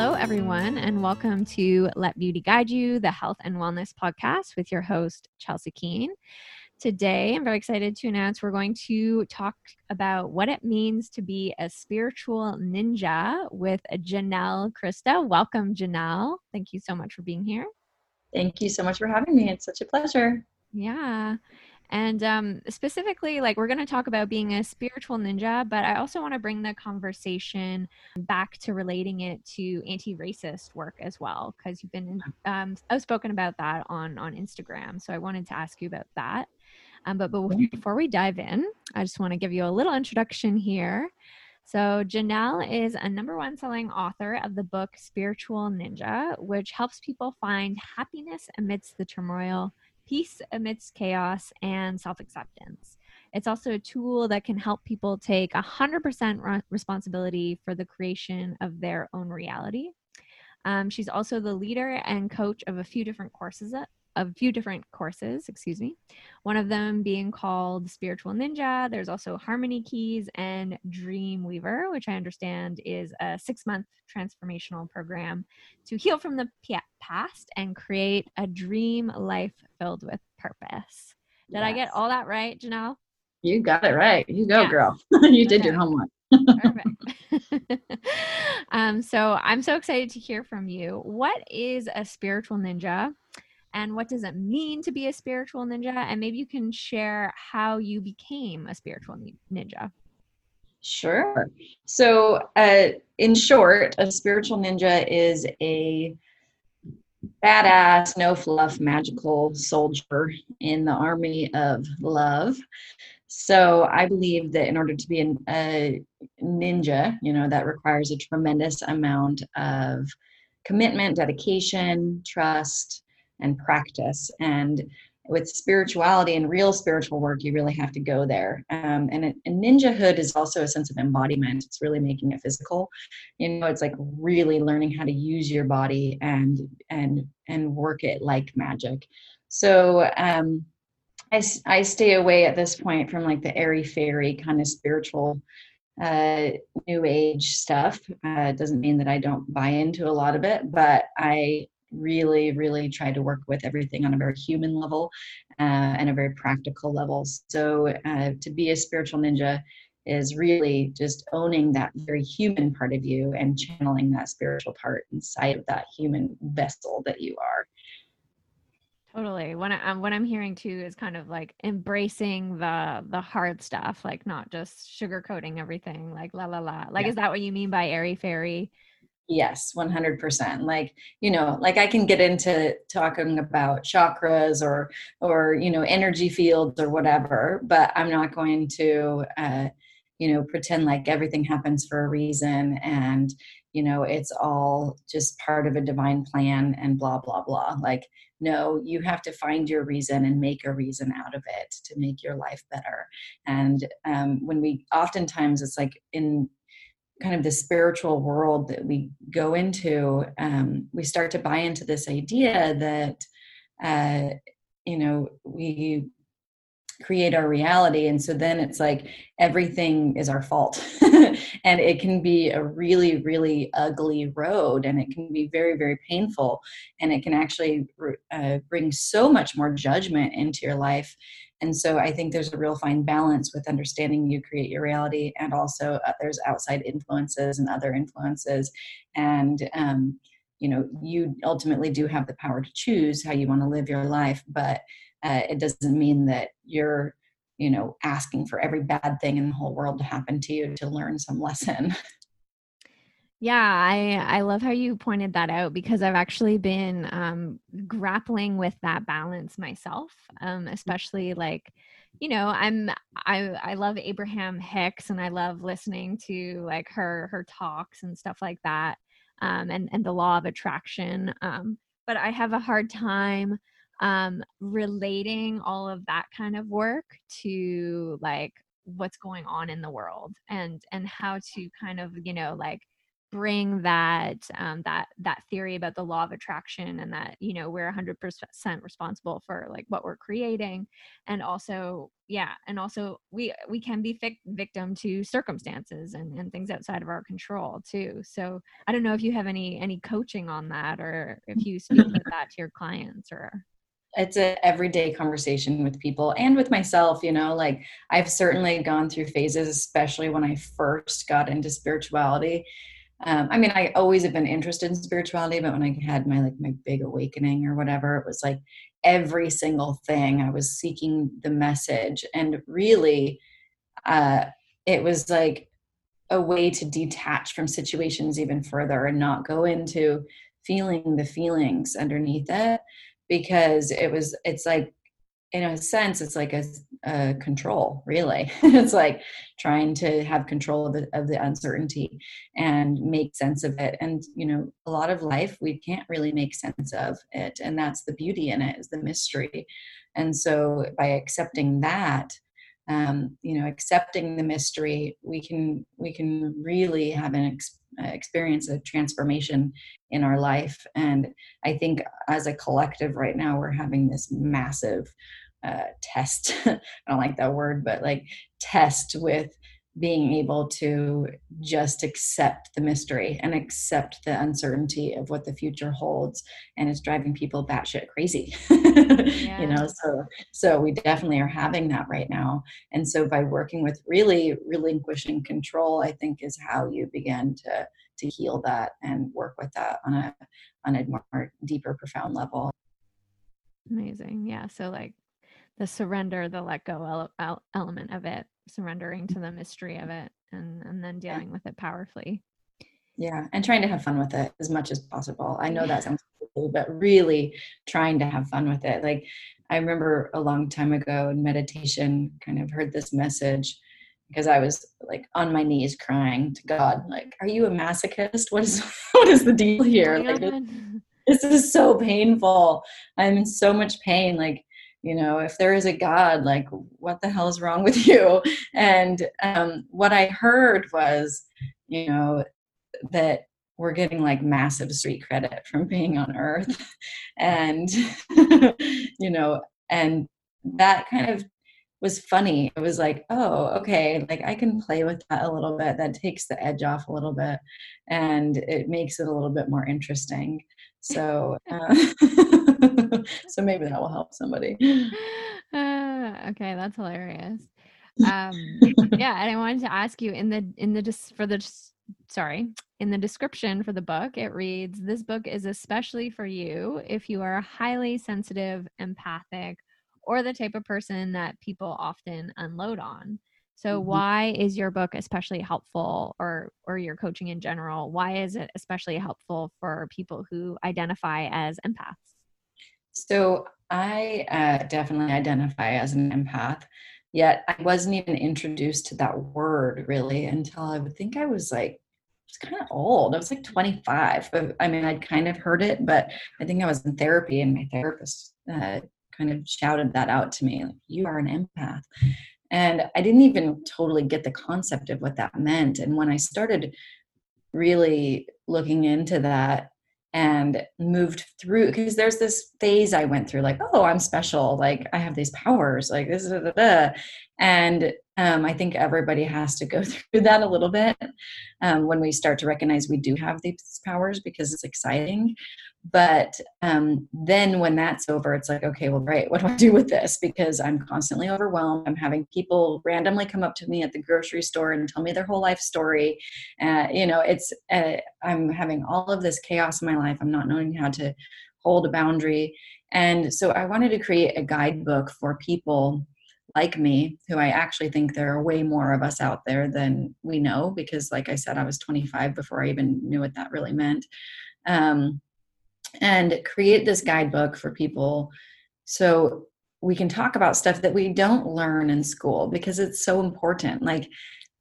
Hello, everyone, and welcome to Let Beauty Guide You, the health and wellness podcast with your host, Chelsea Keene. Today, I'm very excited to announce we're going to talk about what it means to be a spiritual ninja with Janelle Christa. Welcome, Janelle. Thank you so much for being here. Thank you so much for having me. It's such a pleasure. Yeah. And um, specifically, like we're going to talk about being a spiritual ninja, but I also want to bring the conversation back to relating it to anti-racist work as well, because you've been um, outspoken about that on on Instagram. So I wanted to ask you about that. Um, but, but before we dive in, I just want to give you a little introduction here. So, Janelle is a number one selling author of the book Spiritual Ninja, which helps people find happiness amidst the turmoil peace amidst chaos, and self acceptance. It's also a tool that can help people take 100% responsibility for the creation of their own reality. Um, she's also the leader and coach of a few different courses a few different courses, excuse me. One of them being called Spiritual Ninja. There's also Harmony Keys and Dream Weaver, which I understand is a six month transformational program to heal from the past and create a dream life filled with purpose. Did yes. I get all that right, Janelle? You got it right. You go, yes. girl. you did okay. your homework. Perfect. um, so I'm so excited to hear from you. What is a spiritual ninja? And what does it mean to be a spiritual ninja? And maybe you can share how you became a spiritual ninja. Sure. So uh, in short a spiritual ninja is a badass no fluff magical soldier in the army of love. So i believe that in order to be an, a ninja you know that requires a tremendous amount of commitment dedication trust and practice. And with spirituality and real spiritual work, you really have to go there. Um, and, a, and ninjahood is also a sense of embodiment. It's really making it physical. You know, it's like really learning how to use your body and and and work it like magic. So um, I, I stay away at this point from like the airy fairy kind of spiritual uh, new age stuff. Uh, doesn't mean that I don't buy into a lot of it, but I really, really try to work with everything on a very human level uh, and a very practical level. So, uh, to be a spiritual ninja is really just owning that very human part of you and channeling that spiritual part inside of that human vessel that you are. Totally. What I, um, what I'm hearing too is kind of like embracing the the hard stuff, like not just sugarcoating everything, like la la la. Like, yeah. is that what you mean by airy fairy? Yes, 100%. Like, you know, like I can get into talking about chakras or or you know, energy fields or whatever, but I'm not going to uh you know, pretend like everything happens for a reason and you know, it's all just part of a divine plan and blah blah blah. Like no, you have to find your reason and make a reason out of it to make your life better. And um, when we oftentimes it's like in kind of the spiritual world that we go into, um, we start to buy into this idea that, uh, you know, we create our reality. And so then it's like everything is our fault. and it can be a really, really ugly road and it can be very, very painful. And it can actually uh, bring so much more judgment into your life and so I think there's a real fine balance with understanding you create your reality and also uh, there's outside influences and other influences. And, um, you know, you ultimately do have the power to choose how you want to live your life, but uh, it doesn't mean that you're, you know, asking for every bad thing in the whole world to happen to you to learn some lesson. Yeah, I I love how you pointed that out because I've actually been um, grappling with that balance myself, um, mm. especially like you know I'm I I love Abraham Hicks and I love listening to like her her talks and stuff like that, um, and and the law of attraction. Um, but I have a hard time um, relating all of that kind of work to like what's going on in the world and and how to kind of you know like bring that um, that that theory about the law of attraction and that you know we're 100% responsible for like what we're creating. And also yeah and also we we can be fic- victim to circumstances and, and things outside of our control too. So i don't know if you have any any coaching on that or if you speak with that to your clients or it's an everyday conversation with people and with myself you know like i've certainly gone through phases especially when i first got into spirituality um, i mean i always have been interested in spirituality but when i had my like my big awakening or whatever it was like every single thing i was seeking the message. And really uh it was like a way to detach from situations even further and not go into feeling the feelings underneath it because it was it's like in a sense it's like a, a control really. It's like trying to have control of the, of the uncertainty and make sense of it. And you know a lot of life we can't really make sense of it and that's the beauty in it is the mystery. And so by accepting that um, you know accepting the mystery we can we can really have an ex- uh, experience a transformation in our life. And i think as a collective right now we're having this massive uh, test i don't like that word but like test with being able to just accept the mystery and accept the uncertainty of what the future holds and it's driving people batshit crazy yeah. you know so so we definitely are having that right now. And so by working with really relinquishing control i think is how you begin to to heal that and work with that on a on a more deeper profound level. Amazing. Yeah so like the surrender the let go ele- element of it surrendering to the mystery of it and and then dealing yeah. with it powerfully. Yeah and trying to have fun with it as much as possible. I know that sounds cool but really trying to have fun with it. Like i remember a long time ago in meditation kind of heard this message because i was like on my knees crying to god like are you a masochist? What is what is the deal here? Oh like this is so painful. I'm in so much pain. Like you know if there is a god like what the hell is wrong with you? And um, what i heard was you know that we're getting like massive street credit from being on earth. And you know and that kind of was funny. It was like oh okay like i can play with that a little bit. That takes the edge off a little bit and it makes it a little bit more interesting. So uh, so maybe that will help somebody uh, okay that's hilarious um yeah and i wanted to ask you in the in the just for the sorry in the description for the book it reads this book is especially for you if you are highly sensitive empathic or the type of person that people often unload on so mm-hmm. why is your book especially helpful or or your coaching in general? Why is it especially helpful for people who identify as empaths? So I uh, definitely identify as an empath. Yet I wasn't even introduced to that word really until I would think I was like was kind of old. I was like 25. But I mean, I'd kind of heard it, but I think I was in therapy, and my therapist uh, kind of shouted that out to me, like, "You are an empath." And I didn't even totally get the concept of what that meant. And when I started really looking into that and moved through, because there's this phase I went through, like, oh, I'm special, like I have these powers, like this, da, da. and um, I think everybody has to go through that a little bit um, when we start to recognize we do have these powers because it's exciting but um, then when that's over it's like okay well great. What do i do with this? Because i'm constantly overwhelmed. I'm having people randomly come up to me at the grocery store and tell me their whole life story. Uh, you know it's uh, i'm having all of this chaos in my life. I'm not knowing how to hold a boundary. And so i wanted to create a guidebook for people like me who i actually think there are way more of us out there than we know because like i said i was 25 before i even knew what that really meant. Um, and create this guidebook for people so we can talk about stuff that we don't learn in school because it's so important. Like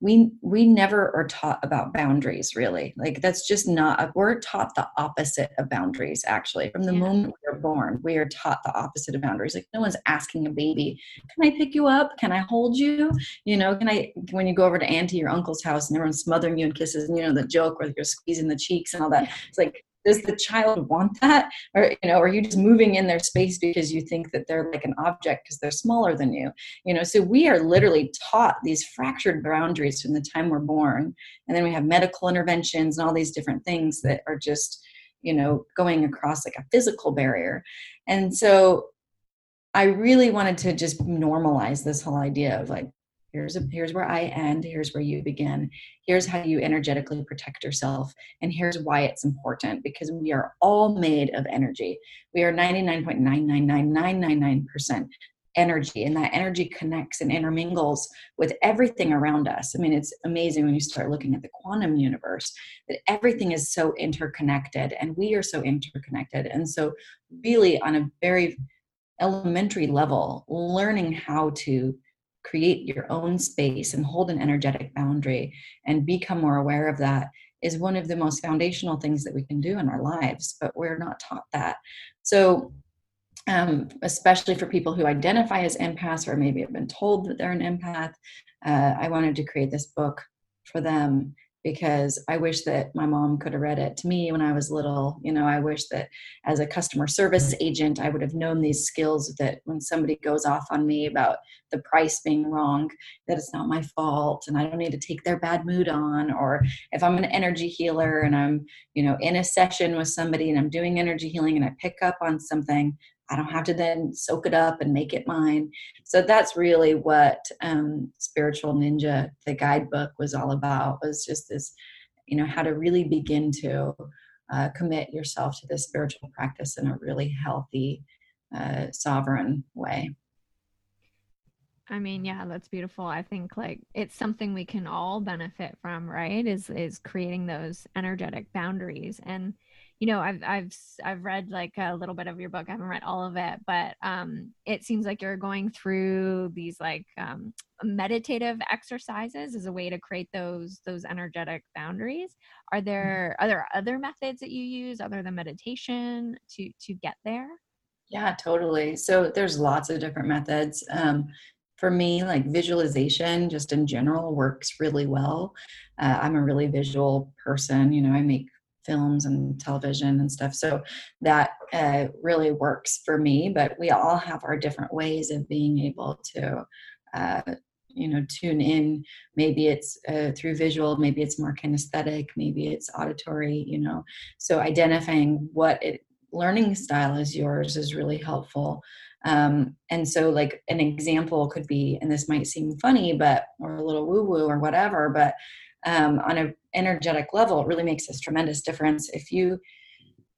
we we never are taught about boundaries really. Like that's just not we're taught the opposite of boundaries actually. From the yeah. moment we're born we are taught the opposite of boundaries. Like no one's asking a baby can i pick you up? Can i hold you? You know can i when you go over to auntie or uncle's house and everyone's smothering you in kisses and you know the joke where you're squeezing the cheeks and all that. It's like does the child want that? Or you know are you just moving in their space because you think that they're like an object because they're smaller than you? You know so we are literally taught these fractured boundaries from the time we're born. And then we have medical interventions and all these different things that are just you know going across like a physical barrier. And so i really wanted to just normalize this whole idea of like here's a, here's where i end here's where you begin here's how you energetically protect yourself and here's why it's important because we are all made of energy. We are 99.999999% energy and that energy connects and intermingles with everything around us. I mean it's amazing when you start looking at the quantum universe that everything is so interconnected and we are so interconnected and so really on a very elementary level learning how to create your own space and hold an energetic boundary and become more aware of that is one of the most foundational things that we can do in our lives, but we're not taught that. So, um, especially for people who identify as empaths or maybe have been told that they're an empath, uh, I wanted to create this book for them because I wish that my mom could have read it to me when I was little. You know, I wish that as a customer service mm. agent, I would have known these skills that when somebody goes off on me about the price being wrong, that it's not my fault and I don't need to take their bad mood on. Or if I'm an energy healer and I'm, you know, in a session with somebody and I'm doing energy healing and I pick up on something, I don't have to then soak it up and make it mine. So that's really what um, Spiritual Ninja, the guidebook, was all about. Was just this, you know, how to really begin to uh, commit yourself to this spiritual practice in a really healthy, uh, sovereign way. I mean, yeah, that's beautiful. I think like it's something we can all benefit from, right? Is is creating those energetic boundaries and you know i've i've i've read like a little bit of your book i haven't read all of it but um it seems like you're going through these like um meditative exercises as a way to create those those energetic boundaries. Are mm-hmm. there are there other methods that you use other than meditation to to get there? Yeah totally. So there's lots of different methods. Um for me like visualization just in general works really well. Uh, i'm a really visual person you know i make films and television and stuff. So that uh, really works for me. But we all have our different ways of being able to. Uh, you know tune in maybe it's uh, through visual maybe it's more kinesthetic maybe it's auditory you know so identifying what it, learning style is yours is really helpful um, and so like an example could be and this might seem funny but or a little woo woo or whatever but um, on an energetic level, it really makes this tremendous difference. If you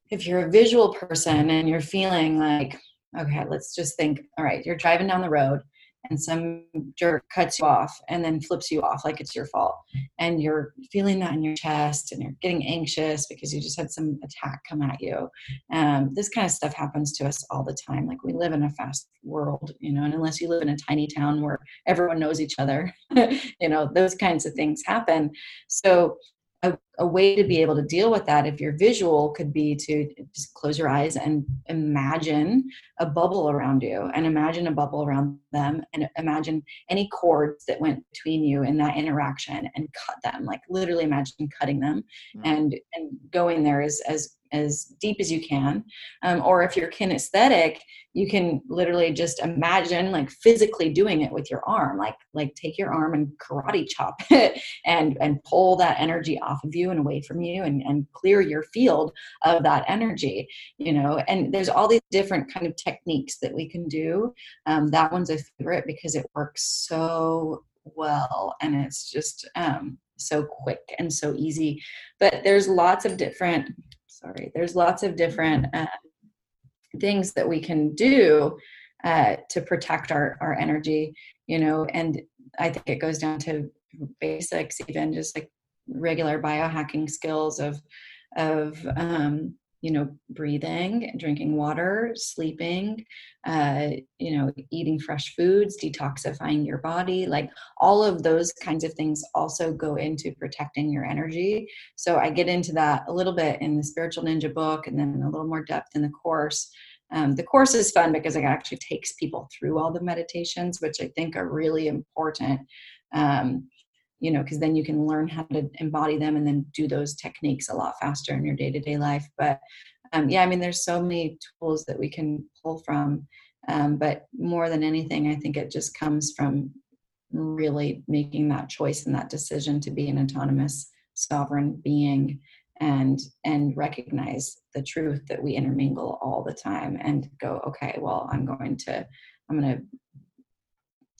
if you're a visual person and you're feeling like, okay, let's just think, all right, you're driving down the road and some jerk cuts you off and then flips you off like it's your fault. And you're feeling that in your chest and you're getting anxious because you just had some attack come at you. Um, this kind of stuff happens to us all the time. Like we live in a fast world you know and unless you live in a tiny town where everyone knows each other you know those kinds of things happen. So a, a, way to be able to deal with that if you're visual could be to just close your eyes and imagine a bubble around you and imagine a bubble around them and imagine any cords that went between you in that interaction and cut them like literally imagine cutting them mm-hmm. and and going there as as as deep as you can. Um, or if you're kinesthetic, you can literally just imagine like physically doing it with your arm, like like take your arm and karate chop it and and pull that energy off of you and away from you and, and clear your field of that energy, you know. And there's all these different kind of techniques that we can do. Um, that one's a favorite because it works so well and it's just um, so quick and so easy. But there's lots of different sorry. There's lots of different uh, things that we can do uh, to protect our, our energy you know and i think it goes down to basics even just like regular biohacking skills of of um, you know breathing drinking water sleeping uh, you know eating fresh foods detoxifying your body like all of those kinds of things also go into protecting your energy. So i get into that a little bit in the spiritual ninja book and then a little more depth in the course. Um, the course is fun because it actually takes people through all the meditations which i think are really important. Um, you know because then you can learn how to embody them and then do those techniques a lot faster in your day-to-day life. But um, yeah i mean there's so many tools that we can pull from um, but more than anything i think it just comes from really making that choice and that decision to be an autonomous sovereign being and and recognize the truth that we intermingle all the time and go okay well i'm going to i'm going to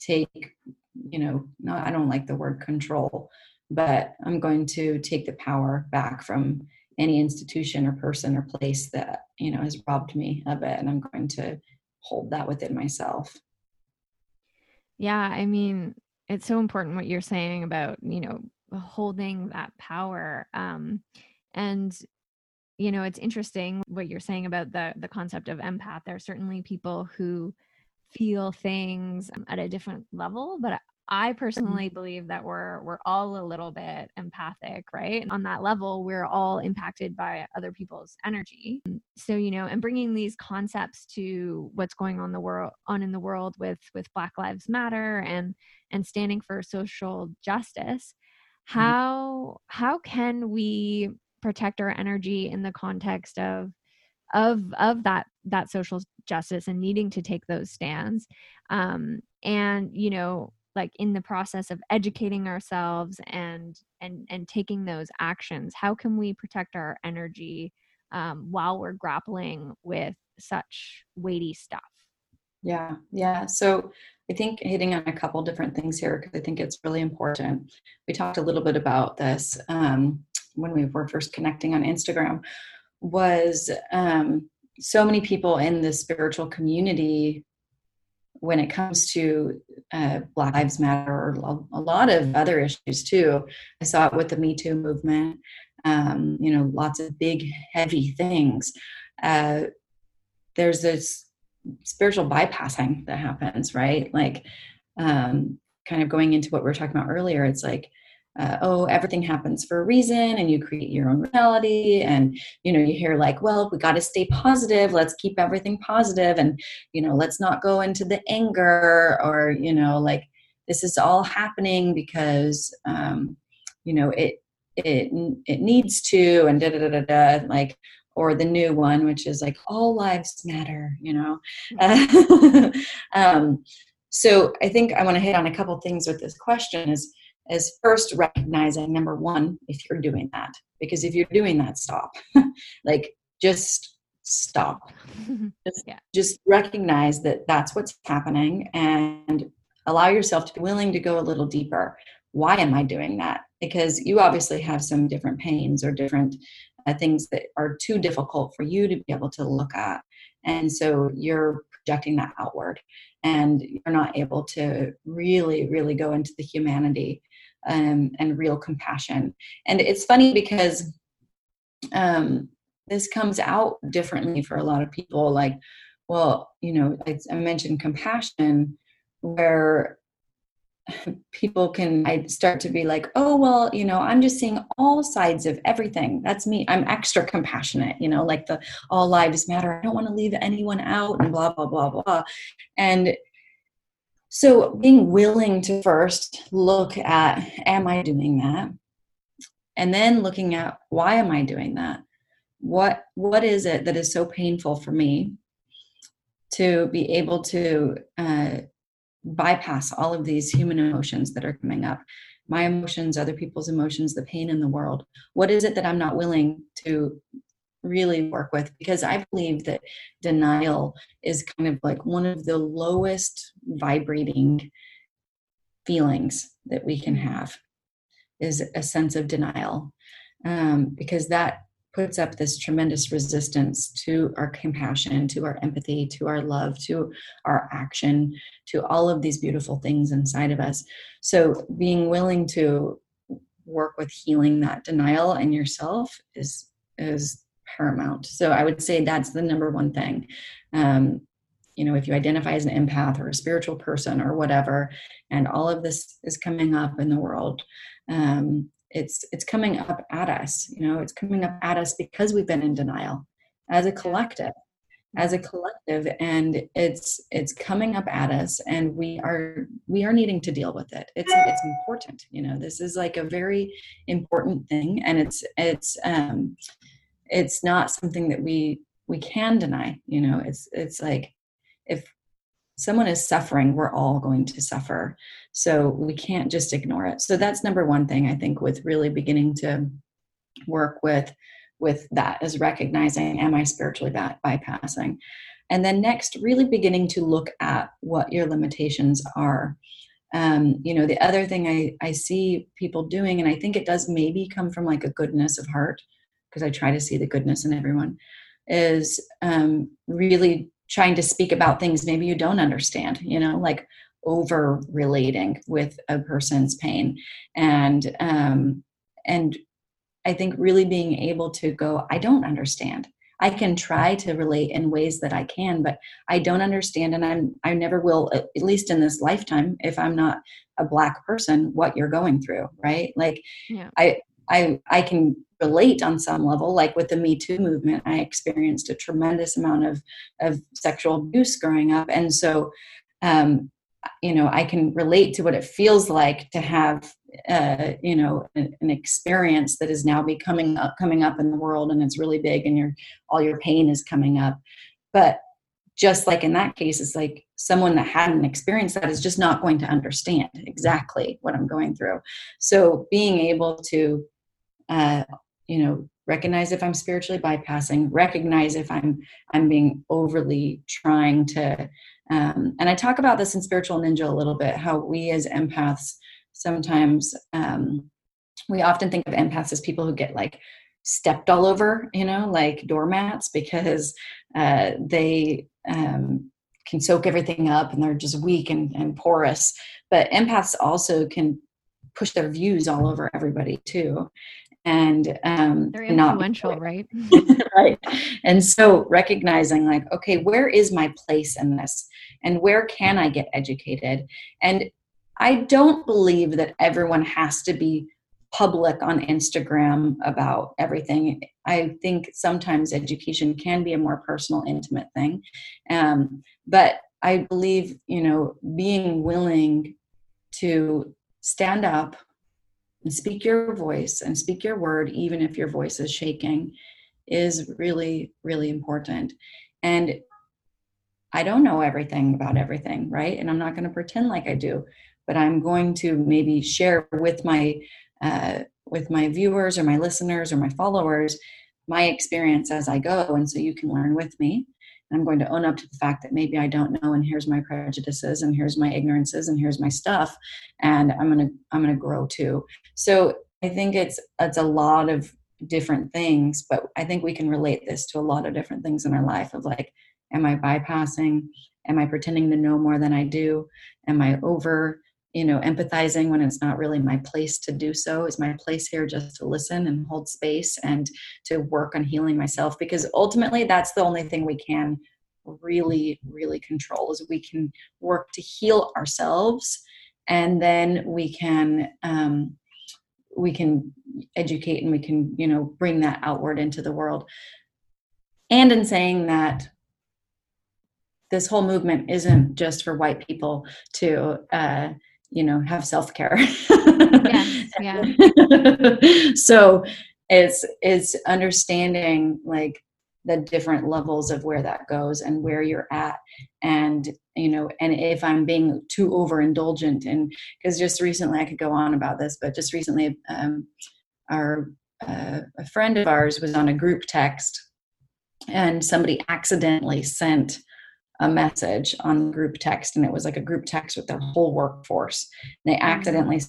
take you know not i don't like the word control but i'm going to take the power back from any institution or person or place that you know has robbed me of it and i'm going to hold that within myself. Yeah i mean it's so important what you're saying about you know holding that power um and you know it's interesting what you're saying about the the concept of empath. There are certainly people who feel things at a different level but I mm-hmm. personally believe that we're we're all a little bit empathic, right? On that level, we're all impacted by other people's energy. So, you know, and bringing these concepts to what's going on the world on in the world with with Black Lives Matter and and standing for social justice, mm-hmm. how how can we protect our energy in the context of of of that that social justice and needing to take those stands um and you know like in the process of educating ourselves and and and taking those actions how can we protect our energy um, while we're grappling with such weighty stuff? Yeah yeah so i think hitting on a couple different things here because i think it's really important. We talked a little bit about this um, when we were first connecting on instagram was um, so many people in the spiritual community when it comes to uh, Black Lives Matter or a lot of other issues too. I saw it with the Me Too movement. Um, you know, lots of big, heavy things. Uh, there's this spiritual bypassing that happens, right? Like, um, kind of going into what we were talking about earlier. It's like uh, oh everything happens for a reason and you create your own reality and you know you hear like well we got to stay positive let's keep everything positive and you know let's not go into the anger or you know like this is all happening because um, you know it it it needs to and da da da da da like or the new one which is like all lives matter you know mm-hmm. um, so i think i want to hit on a couple things with this question is is first recognizing number one if you're doing that because if you're doing that stop. Like just stop. Just, yeah. just recognize that that's what's happening and allow yourself to be willing to go a little deeper. Why am i doing that? Because you obviously have some different pains or different uh, things that are too difficult for you to be able to look at. And so you're projecting that outward and you're not able to really really go into the humanity um, and real compassion. And it's funny because um, this comes out differently for a lot of people. Like, well, you know, I, I mentioned compassion, where people can I start to be like, oh well, you know, I'm just seeing all sides of everything. That's me. I'm extra compassionate, you know, like the all lives matter. I don't want to leave anyone out and blah blah blah blah. And so being willing to first look at, am I doing that? And then looking at why am I doing that? What what is it that is so painful for me to be able to uh, bypass all of these human emotions that are coming up my emotions other people's emotions the pain in the world what is it that i'm not willing to really work with because I believe that denial is kind of like one of the lowest vibrating feelings that we can have is a sense of denial. Um, because that puts up this tremendous resistance to our compassion to our empathy to our love to our action to all of these beautiful things inside of us. So being willing to work with healing that denial in yourself is is paramount. So i would say that's the number one thing. Um, you know if you identify as an empath or a spiritual person or whatever and all of this is coming up in the world um, it's it's coming up at us you know it's coming up at us because we've been in denial as a collective as a collective and it's it's coming up at us and we are we are needing to deal with it. It's it's important you know this is like a very important thing and it's it's um it's not something that we we can deny you know it's it's like if someone is suffering we're all going to suffer. So we can't just ignore it. So that's number one thing i think with really beginning to work with with that is recognizing am i spiritually bypassing? And then next really beginning to look at what your limitations are. Um, you know the other thing I, I see people doing and i think it does maybe come from like a goodness of heart because i try to see the goodness in everyone is um, really trying to speak about things maybe you don't understand you know like over relating with a person's pain and um, and I think really being able to go, I don't understand. I can try to relate in ways that I can, but I don't understand, and I'm I never will, at least in this lifetime, if I'm not a black person, what you're going through, right? Like, yeah. I I I can relate on some level. Like with the Me Too movement, I experienced a tremendous amount of of sexual abuse growing up, and so um, you know I can relate to what it feels like to have uh, you know an, an, experience that is now becoming up, coming up in the world and it's really big and your all your pain is coming up but just like in that case it's like someone that hadn't experienced that is just not going to understand exactly what i'm going through so being able to uh, you know recognize if i'm spiritually bypassing recognize if i'm i'm being overly trying to um, and i talk about this in spiritual ninja a little bit how we as empaths sometimes um, we often think of empaths as people who get like stepped all over, you know, like doormats because uh, they um, can soak everything up and they're just weak and, and porous. But empaths also can push their views all over everybody too and um they're influential right? Right. And so recognizing like okay where is my place in this? And where can i get educated? And I don't believe that everyone has to be public on Instagram about everything. I think sometimes education can be a more personal, intimate thing. Um, but I believe, you know, being willing to stand up and speak your voice and speak your word, even if your voice is shaking, is really, really important. And I don't know everything about everything, right? And I'm not going to pretend like I do but I'm going to maybe share with my uh, with my viewers or my listeners or my followers my experience as I go, and so you can learn with me. I'm going to own up to the fact that maybe I don't know, and here's my prejudices, and here's my ignorances, and here's my stuff, and I'm gonna I'm gonna grow too. So I think it's it's a lot of different things, but I think we can relate this to a lot of different things in our life of like, am I bypassing? Am I pretending to know more than I do? Am I over you know empathizing when it's not really my place to do so. Is my place here just to listen and hold space and to work on healing myself because ultimately that's the only thing we can really really control is we can work to heal ourselves and then we can um, we can educate and we can you know bring that outward into the world. And in saying that this whole movement isn't just for white people to uh, you know have self-care. Yes, yeah. So it's it's understanding like the different levels of where that goes and where you're at. And you know and if i'm being too overindulgent and because just recently i could go on about this but just recently um, our uh, a friend of ours was on a group text and somebody accidentally sent a message on group text and it was like a group text with their whole workforce and they mm-hmm. accidentally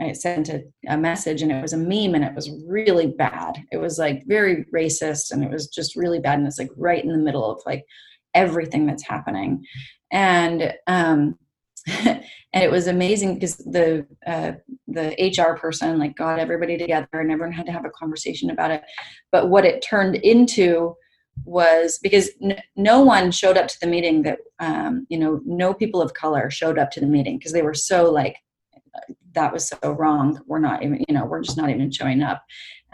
I sent a, a, message and it was a meme and it was really bad. It was like very racist and it was just really bad. And it's like right in the middle of like everything that's happening. And um, and it was amazing because the uh, the HR person like got everybody together and everyone had to have a conversation about it. But what it turned into was because n- no one showed up to the meeting that um, you know no people of color showed up to the meeting because they were so like that was so wrong. We're not even you know we're just not even showing up.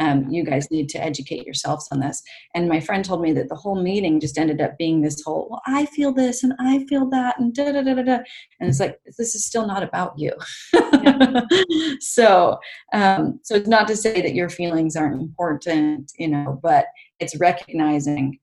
Um, you guys need to educate yourselves on this. And my friend told me that the whole meeting just ended up being this whole well i feel this and i feel that and da da da da da. And it's like this is still not about you. So um, so it's not to say that your feelings aren't important you know but it's recognizing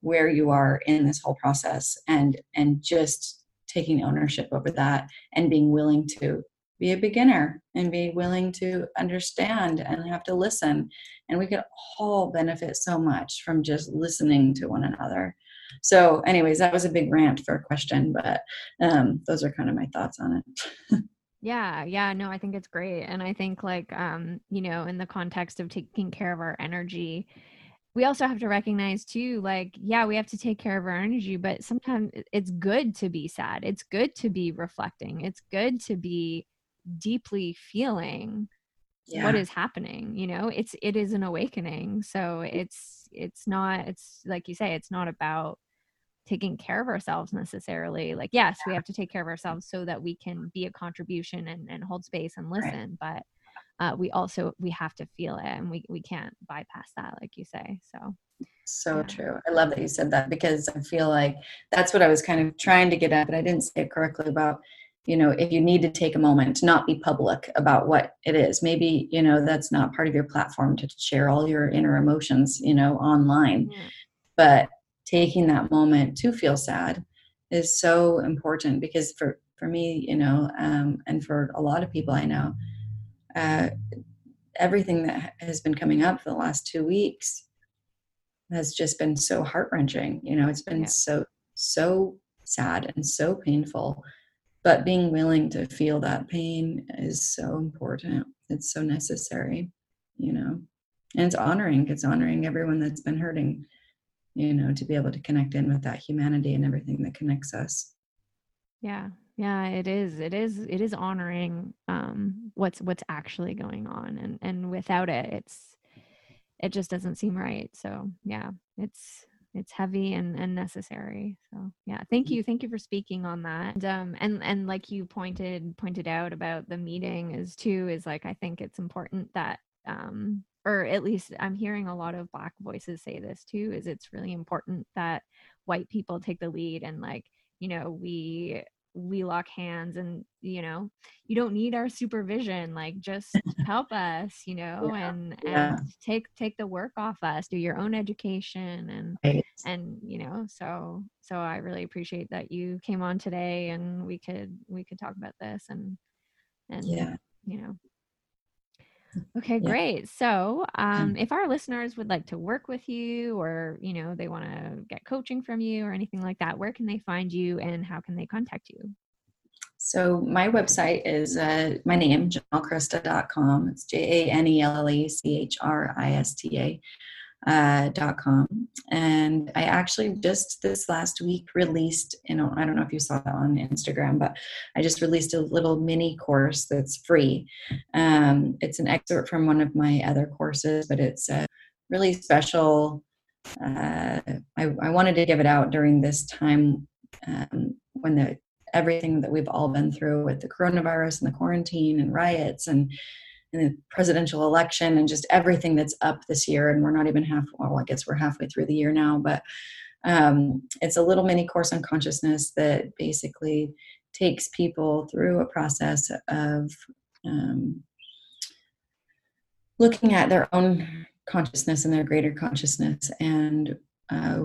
where you are in this whole process and and just taking ownership over that and being willing to be a beginner and be willing to understand and have to listen. And we could all benefit so much from just listening to one another. So, anyways, that was a big rant for a question, but um, those are kind of my thoughts on it. yeah yeah no i think it's great and i think like um you know in the context of taking care of our energy we also have to recognize too like yeah we have to take care of our energy but sometimes it's good to be sad it's good to be reflecting it's good to be deeply feeling yeah. what is happening you know it's it is an awakening so it's it's not it's like you say it's not about taking care of ourselves necessarily like yes yeah. we have to take care of ourselves so that we can be a contribution and, and hold space and listen right. but uh, we also we have to feel it and we, we can't bypass that like you say so so yeah. true i love that you said that because i feel like that's what i was kind of trying to get at but i didn't say it correctly about you know if you need to take a moment to not be public about what it is maybe you know that's not part of your platform to share all your inner emotions you know online yeah. but taking that moment to feel sad is so important because for for me you know um, and for a lot of people i know uh, everything that has been coming up for the last two weeks has just been so heart-wrenching you know it's been yeah. so so sad and so painful. But being willing to feel that pain is so important. It's so necessary you know? And it's honoring it's honoring everyone that's been hurting you know to be able to connect in with that humanity and everything that connects us. Yeah yeah it is it is it is honoring um what's what's actually going on and and without it it's it just doesn't seem right so yeah it's it's heavy and, and necessary so yeah thank you thank you for speaking on that and, um and and like you pointed pointed out about the meeting is too is like i think it's important that um or at least i'm hearing a lot of black voices say this too is it's really important that white people take the lead and like you know we we lock hands and you know you don't need our supervision like just help us you know yeah, and yeah. take take the work off us do your own education and right. and you know so so i really appreciate that you came on today and we could we could talk about this and and yeah you know Okay, yeah. great. So, mm. um, if our listeners would like to work with you or, you know, they want to get coaching from you or anything like that, where can they find you and how can they contact you? So, my website is uh, my name, janellechrista.com. It's J A N E L L E C H R I S T A uh, .com. And I actually just this last week released, you know, I don't know if you saw that on Instagram, but I just released a little mini course that's free. Um, it's an excerpt from one of my other courses, but it's a really special. Uh, I, I wanted to give it out during this time um, when the everything that we've all been through with the coronavirus and the quarantine and riots and the presidential election and just everything that's up this year. And we're not even half, well, I guess we're halfway through the year now, but um, it's a little mini course on consciousness that basically takes people through a process of um, looking at their own consciousness and their greater consciousness and uh,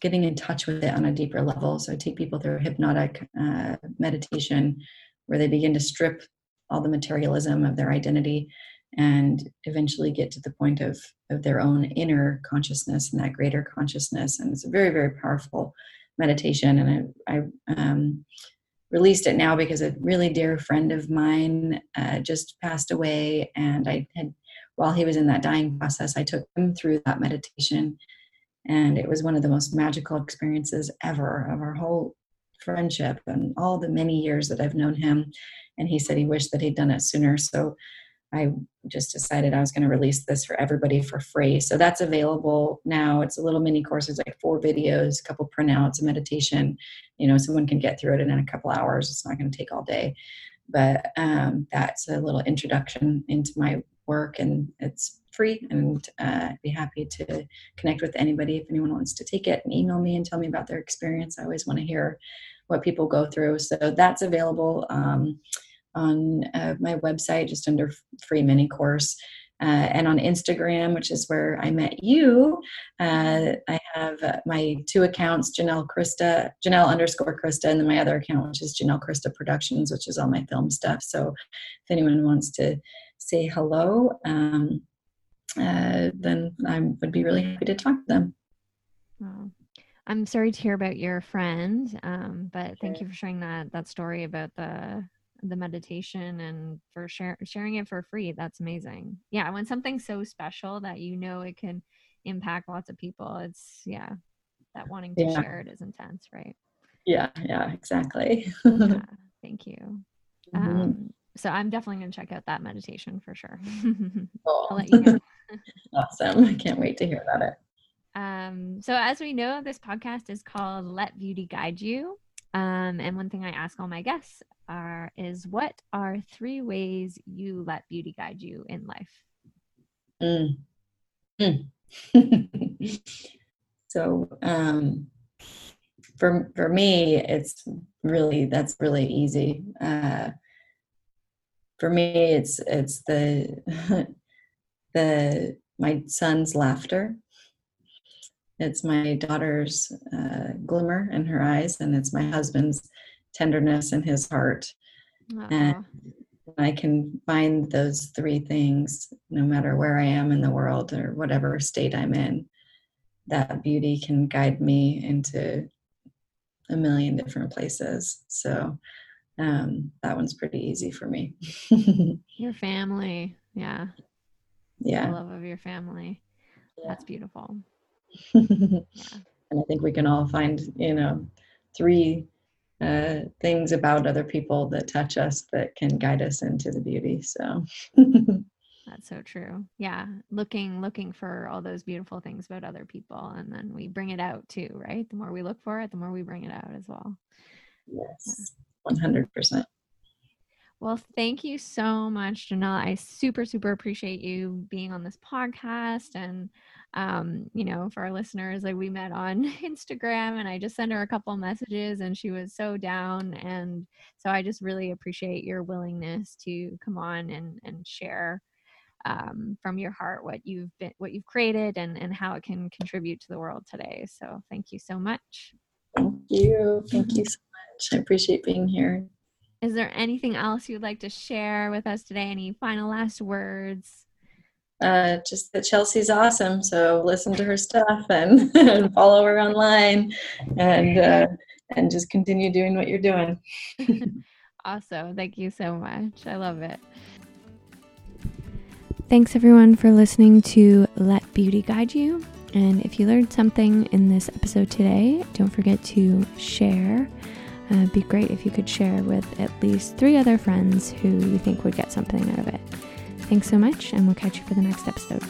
getting in touch with it on a deeper level. So I take people through hypnotic uh, meditation where they begin to strip all the materialism of their identity and eventually get to the point of of their own inner consciousness and that greater consciousness. And it's a very very powerful meditation. And i, I um, released it now because a really dear friend of mine uh, just passed away. And i had while he was in that dying process i took him through that meditation. And it was one of the most magical experiences ever of our whole friendship and all the many years that I've known him. And he said he wished that he'd done it sooner. So I just decided I was going to release this for everybody for free. So that's available now. It's a little mini course. It's like four videos, a couple printouts, a meditation. You know, someone can get through it in a couple hours. It's not going to take all day. But um, that's a little introduction into my work, and it's free. And uh, I'd be happy to connect with anybody if anyone wants to take it and email me and tell me about their experience. I always want to hear what people go through. So that's available. Um, on uh, my website, just under free mini course. Uh, and on Instagram, which is where I met you, uh, I have uh, my two accounts, Janelle Christa, Janelle underscore Christa, and then my other account, which is Janelle Christa Productions, which is all my film stuff. So if anyone wants to say hello, um, uh, then I would be really happy to talk to them. I'm sorry to hear about your friend, um, but thank you for sharing that that story about the the meditation and for share, sharing it for free. That's amazing. Yeah, when something's so special that you know it can impact lots of people, it's yeah, that wanting to yeah. share it is intense, right? Yeah, yeah, exactly. yeah, thank you. Mm-hmm. Um, so I'm definitely going to check out that meditation for sure. I'll let you know. awesome. I can't wait to hear about it. Um, so as we know, this podcast is called Let Beauty Guide You. Um, and one thing I ask all my guests are is what are three ways you let beauty guide you in life? Mm. Mm. so um, for for me, it's really that's really easy. Uh, for me, it's it's the the my son's laughter it's my daughter's uh, glimmer in her eyes, and it's my husband's tenderness in his heart. Aww. And I can find those three things no matter where I am in the world or whatever state I'm in. That beauty can guide me into a million different places. So um, that one's pretty easy for me. your family. Yeah. Yeah. The love of your family. Yeah. That's beautiful. and I think we can all find, you know, three uh, things about other people that touch us that can guide us into the beauty. So that's so true. Yeah. Looking, looking for all those beautiful things about other people. And then we bring it out too, right? The more we look for it, the more we bring it out as well. Yes. Yeah. 100%. Well, thank you so much, Janelle. I super, super appreciate you being on this podcast and um, you know, for our listeners, like we met on Instagram and I just sent her a couple messages and she was so down. And so I just really appreciate your willingness to come on and, and share um, from your heart what you've been, what you've created and, and how it can contribute to the world today. So thank you so much. Thank you. Thank you so much. I appreciate being here. Is there anything else you'd like to share with us today? Any final last words? uh, just that Chelsea's awesome. So listen to her stuff and, and follow her online, and uh, and just continue doing what you're doing. awesome! Thank you so much. I love it. Thanks everyone for listening to Let Beauty Guide You. And if you learned something in this episode today, don't forget to share. Uh, it'd be great if you could share with at least three other friends who you think would get something out of it. Thanks so much, and we'll catch you for the next episode.